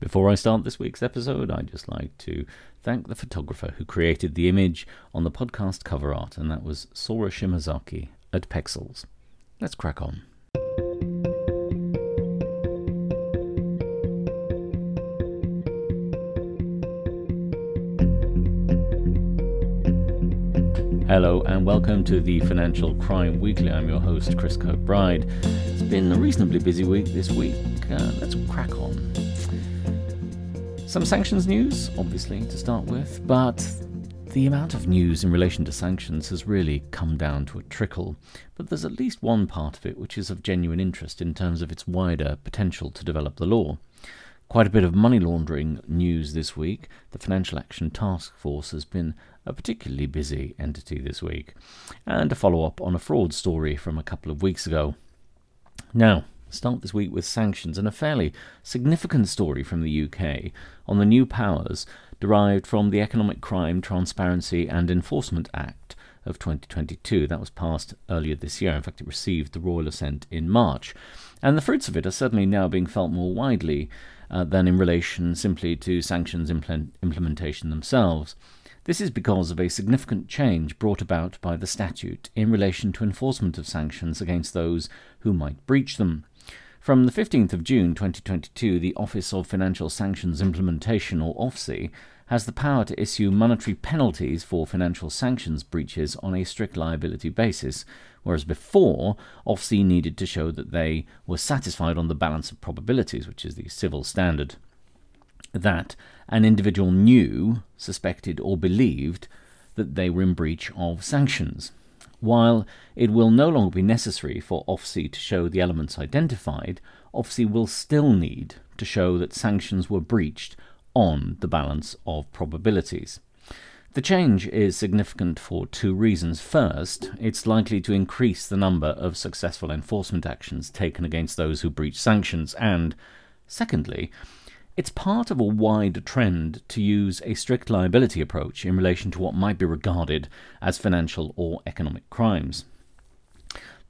Before I start this week's episode, I'd just like to thank the photographer who created the image on the podcast cover art, and that was Sora Shimazaki at Pexels. Let's crack on. Hello and welcome to the Financial Crime Weekly. I'm your host, Chris Kirkbride. It's been a reasonably busy week this week. Uh, let's crack on. Some sanctions news, obviously, to start with, but the amount of news in relation to sanctions has really come down to a trickle. But there's at least one part of it which is of genuine interest in terms of its wider potential to develop the law. Quite a bit of money laundering news this week. The Financial Action Task Force has been a particularly busy entity this week. And a follow up on a fraud story from a couple of weeks ago. Now, start this week with sanctions and a fairly significant story from the UK on the new powers derived from the Economic Crime, Transparency and Enforcement Act of 2022. That was passed earlier this year. In fact, it received the royal assent in March. And the fruits of it are certainly now being felt more widely uh, than in relation simply to sanctions impl- implementation themselves. This is because of a significant change brought about by the statute in relation to enforcement of sanctions against those who might breach them. From the 15th of June 2022, the Office of Financial Sanctions Implementation, or OFSI, has the power to issue monetary penalties for financial sanctions breaches on a strict liability basis, whereas before, OFSI needed to show that they were satisfied on the balance of probabilities, which is the civil standard. That an individual knew, suspected, or believed that they were in breach of sanctions. While it will no longer be necessary for OFSI to show the elements identified, OFSI will still need to show that sanctions were breached on the balance of probabilities. The change is significant for two reasons. First, it's likely to increase the number of successful enforcement actions taken against those who breach sanctions, and secondly, it's part of a wider trend to use a strict liability approach in relation to what might be regarded as financial or economic crimes.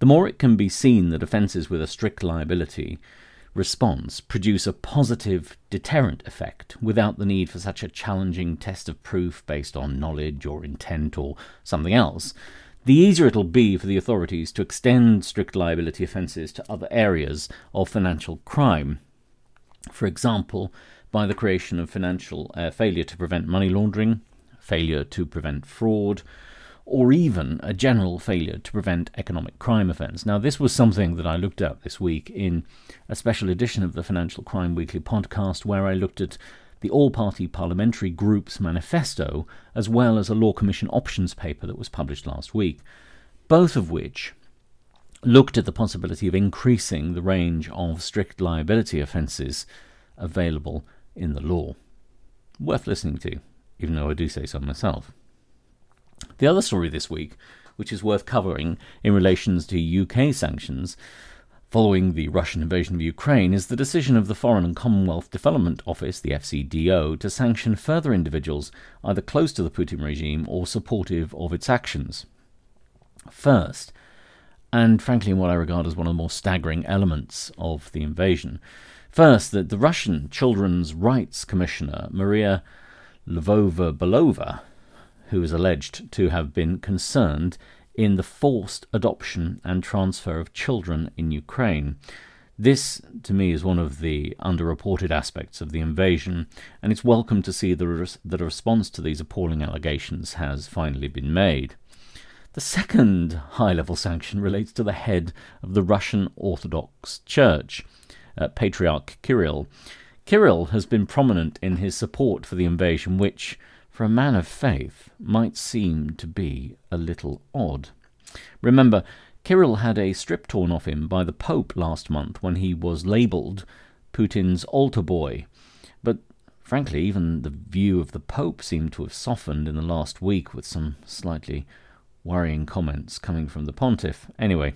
The more it can be seen that offences with a strict liability response produce a positive deterrent effect without the need for such a challenging test of proof based on knowledge or intent or something else, the easier it'll be for the authorities to extend strict liability offences to other areas of financial crime for example, by the creation of financial uh, failure to prevent money laundering, failure to prevent fraud, or even a general failure to prevent economic crime offence. Now, this was something that I looked at this week in a special edition of the Financial Crime Weekly podcast, where I looked at the All Party Parliamentary Group's manifesto, as well as a Law Commission options paper that was published last week, both of which looked at the possibility of increasing the range of strict liability offences available in the law. Worth listening to, even though I do say so myself. The other story this week, which is worth covering in relation to UK sanctions following the Russian invasion of Ukraine, is the decision of the Foreign and Commonwealth Development Office, the FCDO, to sanction further individuals either close to the Putin regime or supportive of its actions. First, and frankly, what I regard as one of the more staggering elements of the invasion. First, that the Russian Children's Rights Commissioner, Maria Lvova Belova, who is alleged to have been concerned in the forced adoption and transfer of children in Ukraine. This, to me, is one of the underreported aspects of the invasion, and it's welcome to see that a response to these appalling allegations has finally been made. The second high level sanction relates to the head of the Russian Orthodox Church, uh, Patriarch Kirill. Kirill has been prominent in his support for the invasion, which, for a man of faith, might seem to be a little odd. Remember, Kirill had a strip torn off him by the Pope last month when he was labelled Putin's altar boy. But frankly, even the view of the Pope seemed to have softened in the last week with some slightly worrying comments coming from the pontiff. Anyway,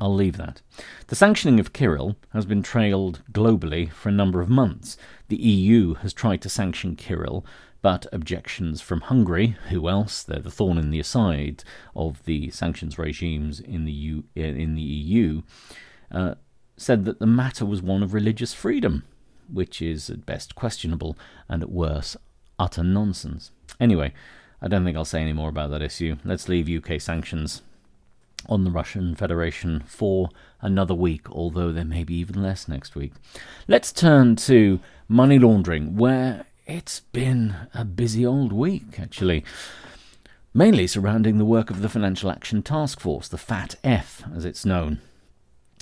I'll leave that. The sanctioning of Kirill has been trailed globally for a number of months. The EU has tried to sanction Kirill, but objections from Hungary, who else? They're the thorn in the side of the sanctions regimes in the, in the EU, uh, said that the matter was one of religious freedom. which is at best questionable and at worst utter nonsense. Anyway, I don't think I'll say any more about that issue. Let's leave UK sanctions on the Russian Federation for another week, although there may be even less next week. Let's turn to money laundering, where it's been a busy old week, actually. Mainly surrounding the work of the Financial Action Task Force, the FATF as it's known.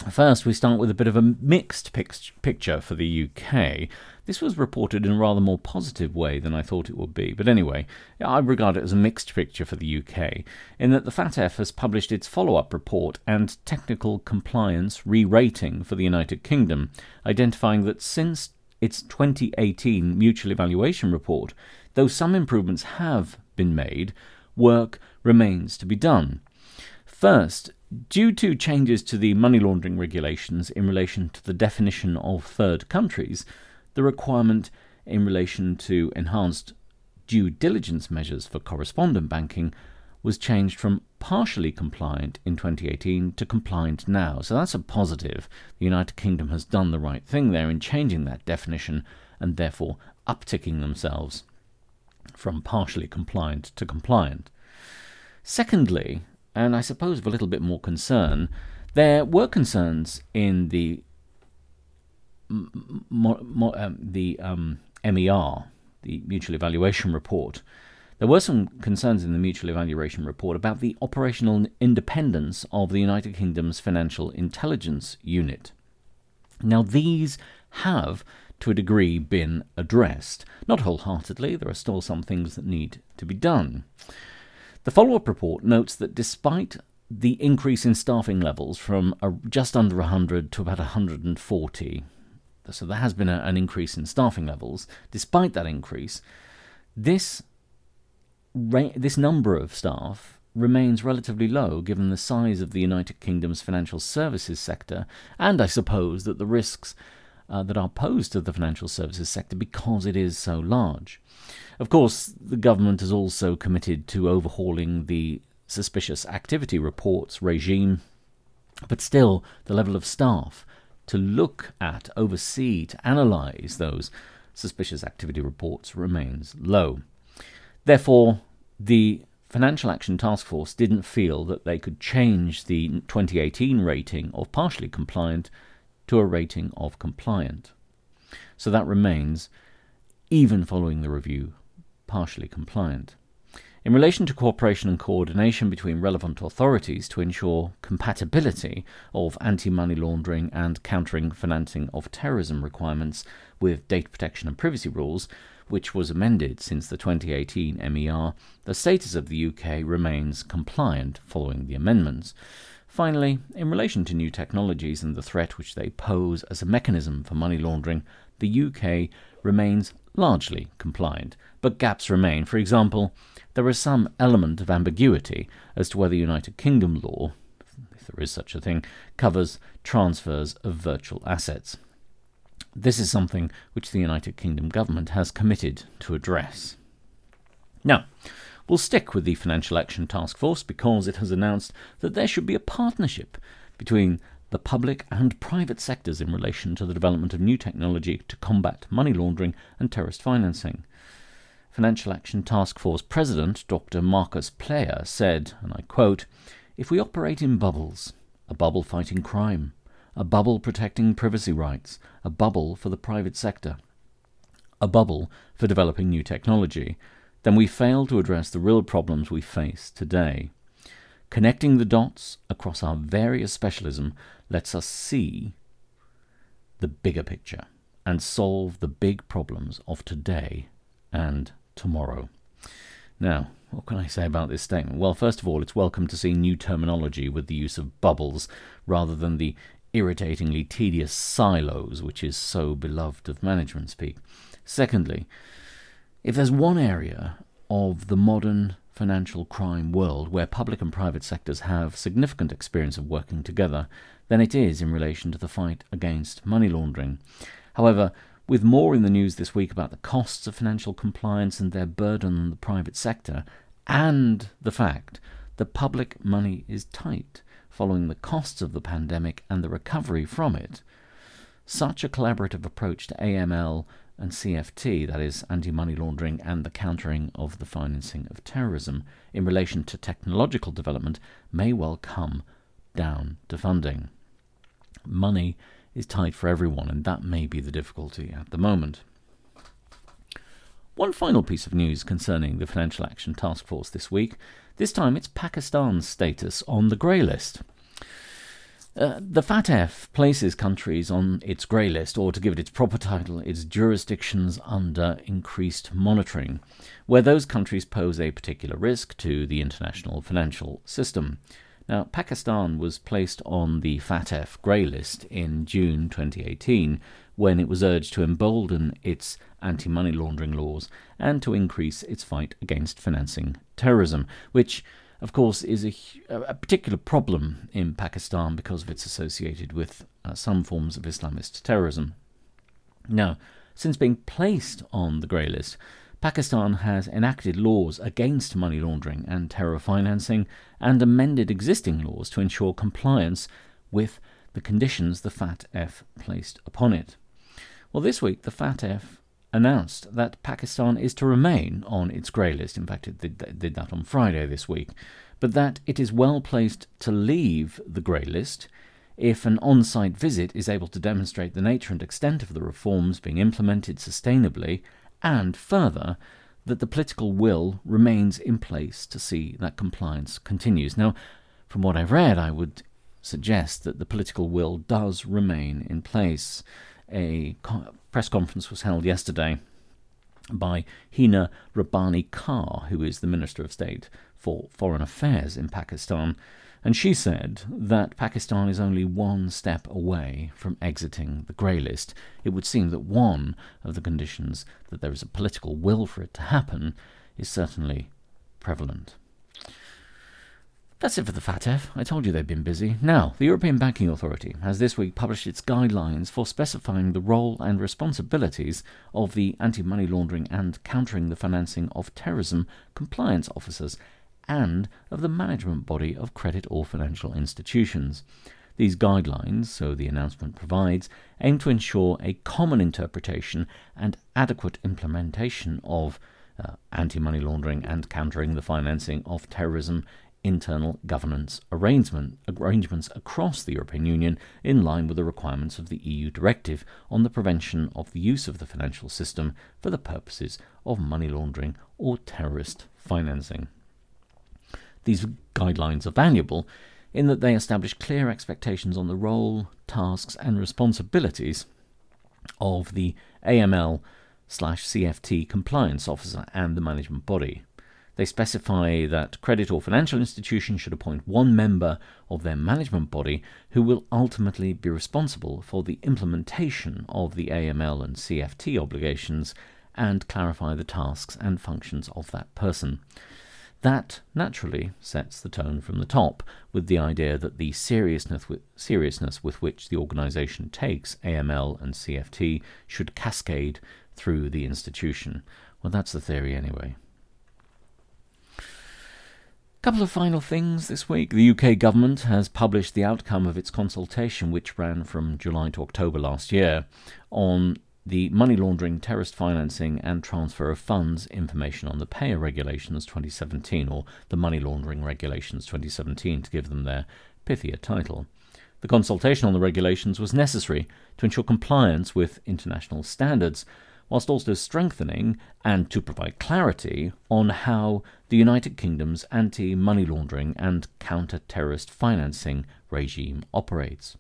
First, we start with a bit of a mixed picture for the UK. This was reported in a rather more positive way than I thought it would be, but anyway, I regard it as a mixed picture for the UK, in that the FATF has published its follow up report and technical compliance re rating for the United Kingdom, identifying that since its 2018 mutual evaluation report, though some improvements have been made, work remains to be done. First, Due to changes to the money laundering regulations in relation to the definition of third countries, the requirement in relation to enhanced due diligence measures for correspondent banking was changed from partially compliant in 2018 to compliant now. So that's a positive. The United Kingdom has done the right thing there in changing that definition and therefore upticking themselves from partially compliant to compliant. Secondly, and I suppose of a little bit more concern, there were concerns in the um, the um, MER, the Mutual Evaluation Report. There were some concerns in the Mutual Evaluation Report about the operational independence of the United Kingdom's Financial Intelligence Unit. Now, these have, to a degree, been addressed. Not wholeheartedly, there are still some things that need to be done. The follow up report notes that despite the increase in staffing levels from just under 100 to about 140, so there has been a, an increase in staffing levels. Despite that increase, this ra- this number of staff remains relatively low given the size of the United Kingdom's financial services sector, and I suppose that the risks uh, that are posed to the financial services sector because it is so large. Of course, the government is also committed to overhauling the suspicious activity reports regime, but still, the level of staff to look at, oversee, to analyse those suspicious activity reports remains low. Therefore, the Financial Action Task Force didn't feel that they could change the 2018 rating of partially compliant to a rating of compliant. So that remains, even following the review, partially compliant. In relation to cooperation and coordination between relevant authorities to ensure compatibility of anti money laundering and countering financing of terrorism requirements with data protection and privacy rules, which was amended since the 2018 MER, the status of the UK remains compliant following the amendments. Finally, in relation to new technologies and the threat which they pose as a mechanism for money laundering, the UK remains largely compliant, but gaps remain. For example, there is some element of ambiguity as to whether United Kingdom law, if there is such a thing, covers transfers of virtual assets. This is something which the United Kingdom government has committed to address. Now, will stick with the Financial Action Task Force because it has announced that there should be a partnership between the public and private sectors in relation to the development of new technology to combat money laundering and terrorist financing. Financial Action Task Force President Dr. Marcus Pleyer said, and I quote, If we operate in bubbles, a bubble fighting crime, a bubble protecting privacy rights, a bubble for the private sector, a bubble for developing new technology, then we fail to address the real problems we face today. Connecting the dots across our various specialism lets us see the bigger picture and solve the big problems of today and tomorrow. Now, what can I say about this statement? Well, first of all, it's welcome to see new terminology with the use of bubbles rather than the irritatingly tedious silos which is so beloved of management speak. Secondly, if there's one area of the modern financial crime world where public and private sectors have significant experience of working together, then it is in relation to the fight against money laundering. However, with more in the news this week about the costs of financial compliance and their burden on the private sector, and the fact that public money is tight following the costs of the pandemic and the recovery from it, such a collaborative approach to AML and CFT, that is, anti money laundering and the countering of the financing of terrorism, in relation to technological development, may well come down to funding. Money is tight for everyone, and that may be the difficulty at the moment. One final piece of news concerning the Financial Action Task Force this week. This time it's Pakistan's status on the grey list. Uh, the FATF places countries on its grey list, or to give it its proper title, its jurisdictions under increased monitoring, where those countries pose a particular risk to the international financial system. Now, Pakistan was placed on the FATF grey list in June 2018 when it was urged to embolden its anti money laundering laws and to increase its fight against financing terrorism, which of course, is a, a particular problem in Pakistan because of its associated with uh, some forms of Islamist terrorism. Now, since being placed on the grey list, Pakistan has enacted laws against money laundering and terror financing and amended existing laws to ensure compliance with the conditions the FATF placed upon it. Well, this week the FATF announced that Pakistan is to remain on its grey list. In fact, it did, did that on Friday this week. But that it is well placed to leave the grey list if an on site visit is able to demonstrate the nature and extent of the reforms being implemented sustainably, and further, that the political will remains in place to see that compliance continues. Now, from what I've read, I would suggest that the political will does remain in place. A press conference was held yesterday by Hina Rabbani Khar, who is the Minister of State for Foreign Affairs in Pakistan, and she said that Pakistan is only one step away from exiting the grey list. It would seem that one of the conditions that there is a political will for it to happen is certainly prevalent. That's it for the FATF. I told you they've been busy. Now, the European Banking Authority has this week published its guidelines for specifying the role and responsibilities of the anti money laundering and countering the financing of terrorism compliance officers and of the management body of credit or financial institutions. These guidelines, so the announcement provides, aim to ensure a common interpretation and adequate implementation of uh, anti money laundering and countering the financing of terrorism internal governance arrangement, arrangements across the European Union in line with the requirements of the EU directive on the prevention of the use of the financial system for the purposes of money laundering or terrorist financing. These guidelines are valuable in that they establish clear expectations on the role, tasks, and responsibilities of the AML slash CFT compliance officer and the management body. They specify that credit or financial institutions should appoint one member of their management body who will ultimately be responsible for the implementation of the AML and CFT obligations and clarify the tasks and functions of that person. That naturally sets the tone from the top, with the idea that the seriousness with, seriousness with which the organisation takes AML and CFT should cascade through the institution. Well, that's the theory anyway. Couple of final things this week. The UK government has published the outcome of its consultation, which ran from July to October last year, on the money laundering, terrorist financing, and transfer of funds information on the PAYER Regulations 2017, or the Money Laundering Regulations 2017, to give them their pithier title. The consultation on the regulations was necessary to ensure compliance with international standards whilst also strengthening and to provide clarity on how the United Kingdom's anti money laundering and counter terrorist financing regime operates.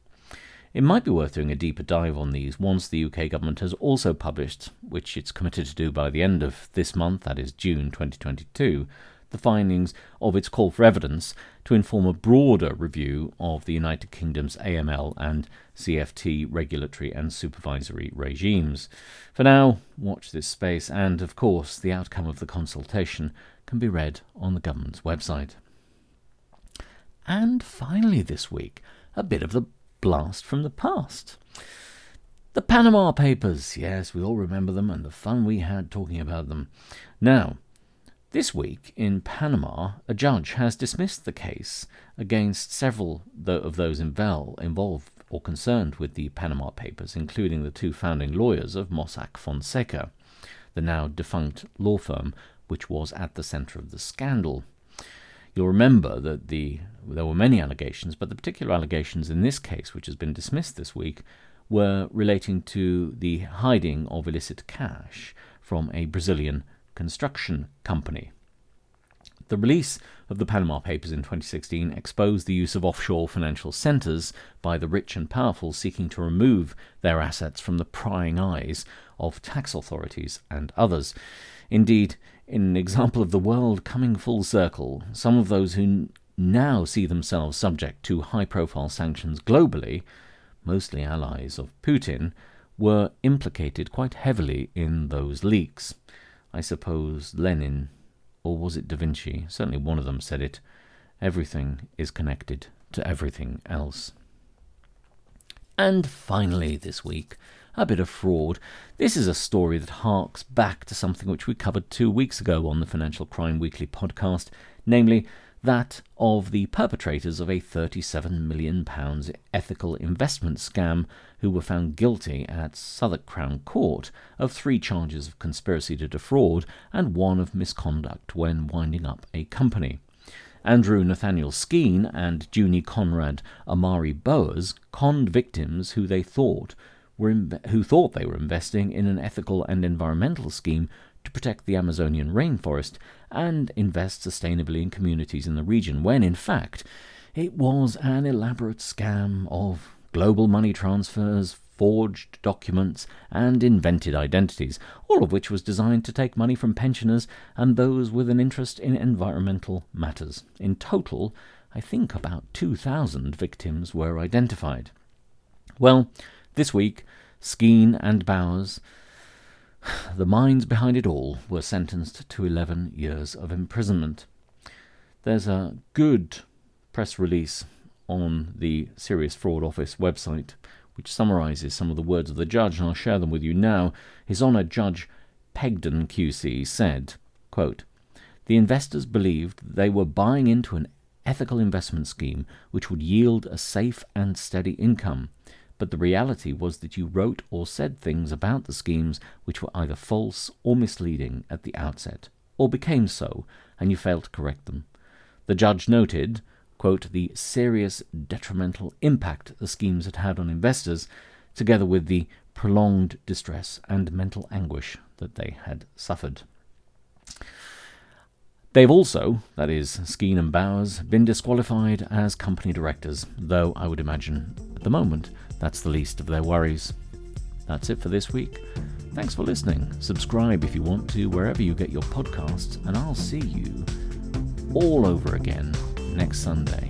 It might be worth doing a deeper dive on these once the UK government has also published, which it's committed to do by the end of this month, that is June 2022, the findings of its call for evidence to inform a broader review of the United Kingdom's AML and CFT regulatory and supervisory regimes. For now, watch this space, and of course, the outcome of the consultation can be read on the government's website. And finally, this week, a bit of the blast from the past. The Panama Papers, yes, we all remember them and the fun we had talking about them. Now, this week in Panama, a judge has dismissed the case against several of those involved or concerned with the Panama Papers, including the two founding lawyers of Mossack Fonseca, the now defunct law firm which was at the centre of the scandal. You'll remember that the there were many allegations, but the particular allegations in this case, which has been dismissed this week, were relating to the hiding of illicit cash from a Brazilian construction company. The release of the Panama Papers in 2016 exposed the use of offshore financial centres by the rich and powerful seeking to remove their assets from the prying eyes of tax authorities and others. Indeed, in an example of the world coming full circle, some of those who now see themselves subject to high profile sanctions globally, mostly allies of Putin, were implicated quite heavily in those leaks. I suppose Lenin, or was it Da Vinci? Certainly one of them said it. Everything is connected to everything else. And finally, this week, a bit of fraud. This is a story that harks back to something which we covered two weeks ago on the Financial Crime Weekly podcast, namely that of the perpetrators of a £37 million ethical investment scam who were found guilty at Southwark Crown Court of three charges of conspiracy to defraud and one of misconduct when winding up a company. Andrew Nathaniel Skeen and Junie Conrad Amari Bowers conned victims who they thought were who thought they were investing in an ethical and environmental scheme to protect the Amazonian rainforest and invest sustainably in communities in the region, when in fact it was an elaborate scam of global money transfers, forged documents, and invented identities, all of which was designed to take money from pensioners and those with an interest in environmental matters. In total, I think about 2,000 victims were identified. Well, this week, Skeen and Bowers the minds behind it all were sentenced to 11 years of imprisonment. There's a good press release on the Serious Fraud Office website which summarizes some of the words of the judge, and I'll share them with you now. His Honour Judge Pegden QC said, quote, The investors believed they were buying into an ethical investment scheme which would yield a safe and steady income but the reality was that you wrote or said things about the schemes which were either false or misleading at the outset, or became so, and you failed to correct them. The judge noted, quote, the serious detrimental impact the schemes had had on investors, together with the prolonged distress and mental anguish that they had suffered. They've also, that is, Skeen and Bowers, been disqualified as company directors, though I would imagine, at the moment, that's the least of their worries. That's it for this week. Thanks for listening. Subscribe if you want to, wherever you get your podcasts, and I'll see you all over again next Sunday.